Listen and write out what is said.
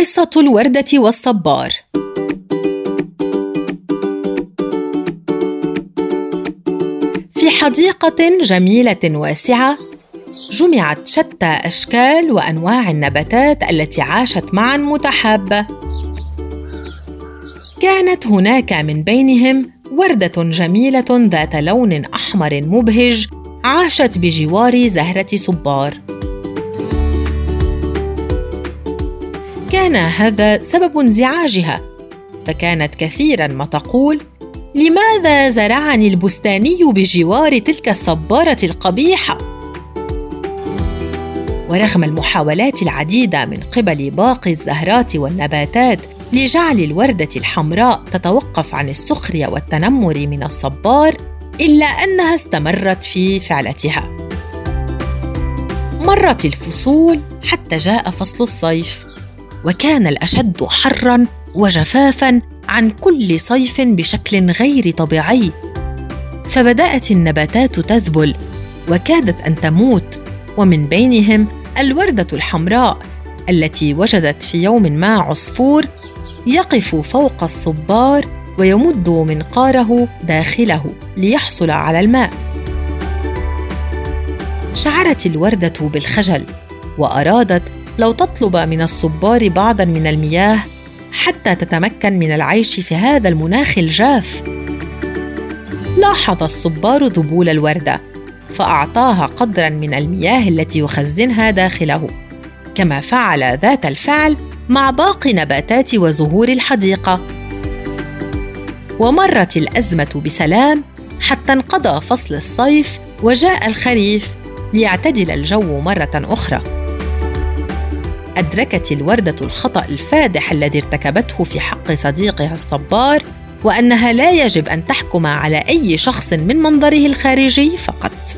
قصة الوردة والصبار. في حديقة جميلة واسعة جمعت شتى أشكال وأنواع النباتات التي عاشت معا متحابة. كانت هناك من بينهم وردة جميلة ذات لون أحمر مبهج عاشت بجوار زهرة صبار. كان هذا سبب انزعاجها فكانت كثيرا ما تقول لماذا زرعني البستاني بجوار تلك الصبارة القبيحة؟ ورغم المحاولات العديدة من قبل باقي الزهرات والنباتات لجعل الوردة الحمراء تتوقف عن السخرية والتنمر من الصبار إلا أنها استمرت في فعلتها. مرت الفصول حتى جاء فصل الصيف. وكان الأشد حرا وجفافا عن كل صيف بشكل غير طبيعي. فبدأت النباتات تذبل وكادت أن تموت ومن بينهم الوردة الحمراء التي وجدت في يوم ما عصفور يقف فوق الصبار ويمد منقاره داخله ليحصل على الماء. شعرت الوردة بالخجل وأرادت لو تطلب من الصبار بعضا من المياه حتى تتمكن من العيش في هذا المناخ الجاف. لاحظ الصبار ذبول الوردة فأعطاها قدرا من المياه التي يخزنها داخله. كما فعل ذات الفعل مع باقي نباتات وزهور الحديقة. ومرت الأزمة بسلام حتى انقضى فصل الصيف وجاء الخريف ليعتدل الجو مرة أخرى. أدركت الوردة الخطأ الفادح الذي ارتكبته في حق صديقها الصبار وأنها لا يجب أن تحكم على أي شخص من منظره الخارجي فقط.